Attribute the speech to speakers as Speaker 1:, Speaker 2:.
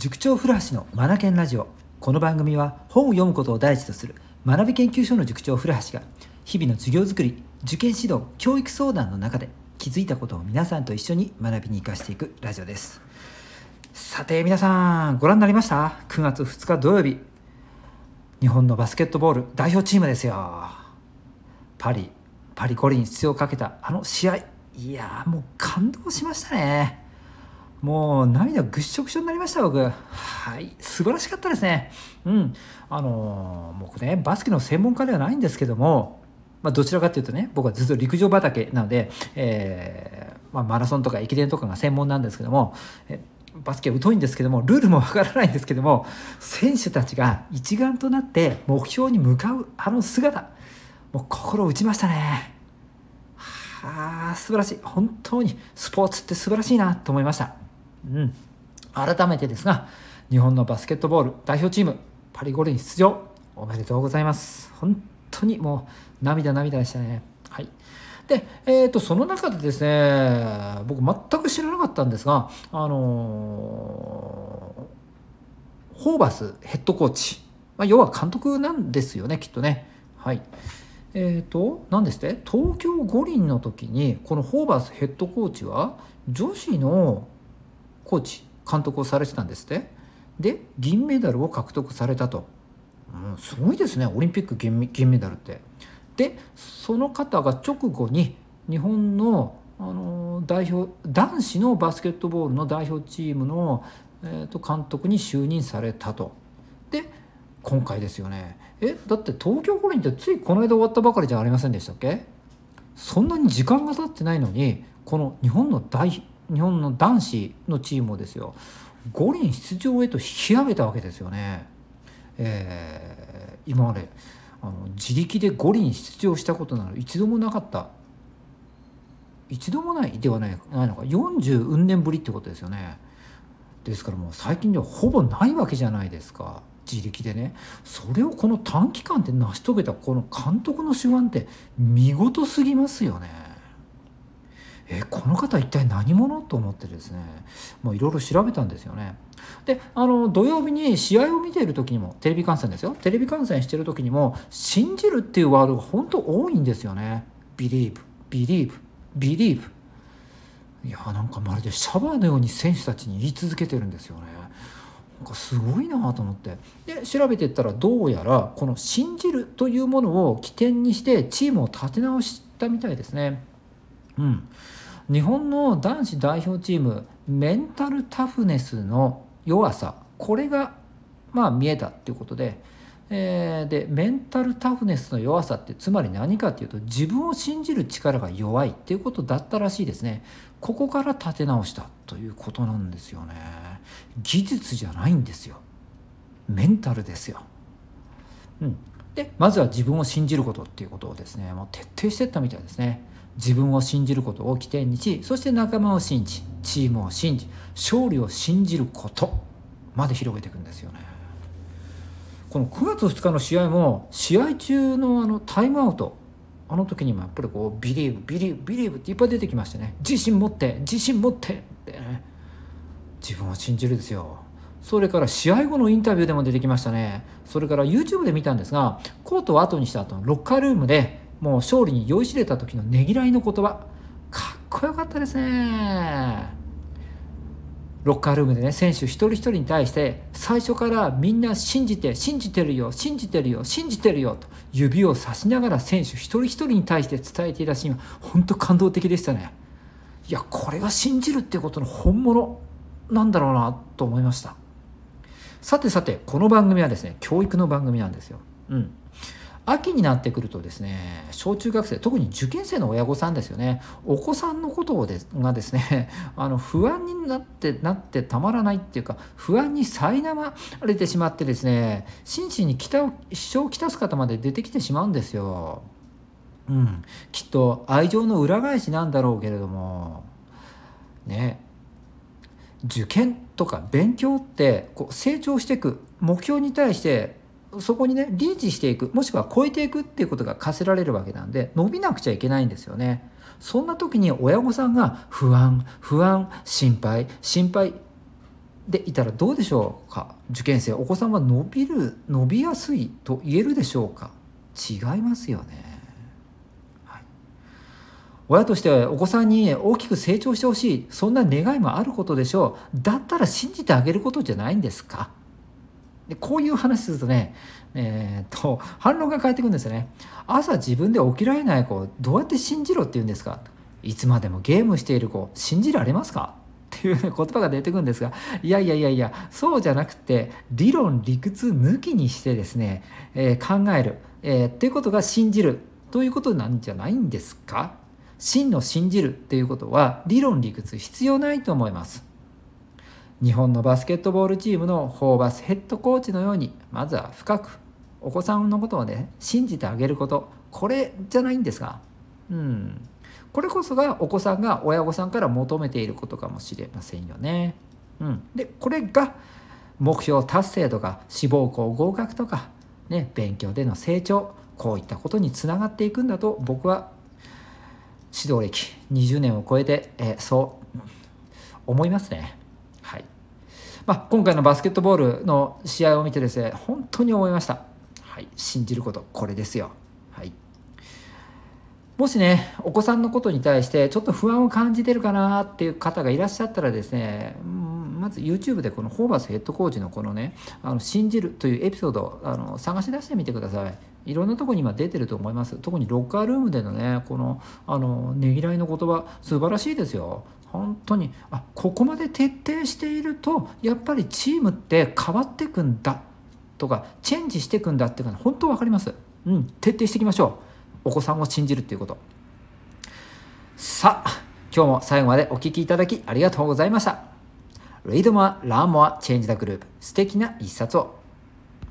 Speaker 1: 塾長古橋のマナケンラジオ。この番組は本を読むことを第一とする学び研究所の塾長古橋が日々の授業づくり受験指導教育相談の中で気づいたことを皆さんと一緒に学びに生かしていくラジオです。さて皆さんご覧になりました？9月2日土曜日。日本のバスケットボール代表チームですよ。パリパリ五輪出場をかけたあの試合。いやもう感動しましたね。もう涙ぐっしょぐしょになりました僕。はい。素晴らしかったですね。うん。あのー、僕ねバスケの専門家ではないんですけどもまあ、どちらかというとね僕はずっと陸上畑なので、えーまあ、マラソンとか駅伝とかが専門なんですけども、えバスケは疎いんですけどもルールもわからないんですけども選手たちが一丸となって目標に向かうあの姿もう心打ちましたね。はあ素晴らしい。本当にスポーツって素晴らしいなと思いました。うん、改めてですが日本のバスケットボール代表チームパリ五輪出場おめでとうございます。本当にもう涙涙でしたね。はい。で、えーと、その中でですね僕全く知らなかったんですがあのー、ホーバスヘッドコーチ、まあ、要は監督なんですよねきっとね。はい。えっ、ー、と何ですって？東京五輪の時にこのホーバスヘッドコーチは女子のコーチ監督をされてたんですって。で銀メダルを獲得されたと、うん、すごいですね。オリンピック銀メダルって。でその方が直後に日本のあの代表男子のバスケットボールの代表チームの、えー、と監督に就任されたと。で今回ですよね。えだって東京五輪ってついこの間終わったばかりじゃありませんでしたっけ？そんなに時間が経ってないのにこの日本の代日本の男子のチームをですよ五輪出場へと引き上げたわけですよね。えー、今まであの自力で五輪出場したことなど一度もなかった一度もないではないないのか40運年ぶりってことですよね。ですからもう最近ではほぼないわけじゃないですか自力でねそれをこの短期間で成し遂げたこの監督の手腕って見事すぎますよね。えこの方一体何者と思ってですねもういろいろ調べたんですよね。であの土曜日に試合を見ている時にもテレビ観戦ですよテレビ観戦してる時にも信じるっていうワードが本当多いんですよね。Believe, believe, believe いやなんかまるでシャワーのように選手たちに言い続けてるんですよね。なんかすごいなと思ってで調べてったらどうやらこの信じるというものを起点にしてチームを立て直したみたいですね。うん、日本の男子代表チームメンタルタフネスの弱さこれがまあ見えたっていうことで,、えー、でメンタルタフネスの弱さってつまり何かっていうと自分を信じる力が弱いっていうことだったらしいですね。ここから立て直したということなんですよね。技術じゃないんですよ。メンタルですよ、うん、でまずは自分を信じることっていうことをですねもう徹底してったみたいですね。自分を信じることを起点にしそして仲間を信じチームを信じ勝利を信じることまで広げていくんですよね。この9月2日の試合も試合中のあのタイムアウトあの時にもやっぱりこう believe believe believe っていっぱい出てきましてね。自信持って自信持ってってね。自分を信じるですよ。それから試合後のインタビューでも出てきましたね。それから YouTube で見たんですがコートを後にした後のロッカールームでもう勝利に酔いしれた時のねぎらいの言葉。かっこよかったですね。ロッカールームでね選手一人一人に対して最初からみんな信じて信じてるよ信じてるよ信じてるよと指をさしながら選手一人一人に対して伝えていたシーンは本当感動的でしたね。いやこれが信じるってことの本物なんだろうなと思いました。さてさてこの番組はですね教育の番組なんですよ。うん。秋になってくるとですね小中学生特に受験生の親御さんですよね。お子さんのことをでがですね あの不安になってなってたまらないっていうか不安に苛まれてしまってですね心身に支障をきたす方まで出てきてしまうんですよ。うん、きっと愛情の裏返しなんだろうけれども。ね。受験とか勉強ってこう成長していく目標に対してそこにねリーチしていくもしくは超えていくっていうことが課せられるわけなんで伸びなくちゃいけないんですよね。そんな時に親御さんが不安不安心配心配でいたらどうでしょうか？受験生お子さんは伸びる伸びやすいと言えるでしょうか？違いますよね、親としてはお子さんに大きく成長してほしい。そんな願いもあることでしょう。だったら信じてあげることじゃないんですか？でこういう話するとねえー、っと反論が返ってくるんですよね。朝自分で起きられない子どうやって信じろって言うんですか？いつまでもゲームしている子信じられますか？っていう、言葉が出てくるんですがいやいやいやいやそうじゃなくて理論理屈抜きにしてですね、えー、考える、えー、っていうことが信じる。ということなんじゃないんですか？真の信じるっていうことは理論理屈必要ないと思います。日本のバスケットボールチームのホーバスヘッドコーチのようにまずは深くお子さんのことをね信じてあげることこれじゃないんですか？うんこれこそがお子さんが親御さんから求めていることかもしれませんよね。うん、でこれが目標達成とか志望校合格とか、ね、勉強での成長こういったことにつながっていくんだと僕は指導歴20年を超えて、え、そう思いますね。まあ、今回のバスケットボールの試合を見てですね本当に思いました。はい、信じることこれですよ。はいもしねお子さんのことに対してちょっと不安を感じてるかなっていう方がいらっしゃったらですねまず YouTube でこのホーバスヘッドコーチのこのね「あの信じる」というエピソードをあの探し出してみてください。いろんなとこに今出てると思います。特にロッカールームでのねこのあのねぎらいの言葉素晴らしいですよ。本当にあここまで徹底しているとやっぱりチームって変わっていくんだとかチェンジしていくんだっていうのは本当分かります。うん、徹底していきましょう。お子さんを信じるっていうことさあ今日も最後までお聴きいただきありがとうございました Read more, learn more, change the group 素敵な一冊を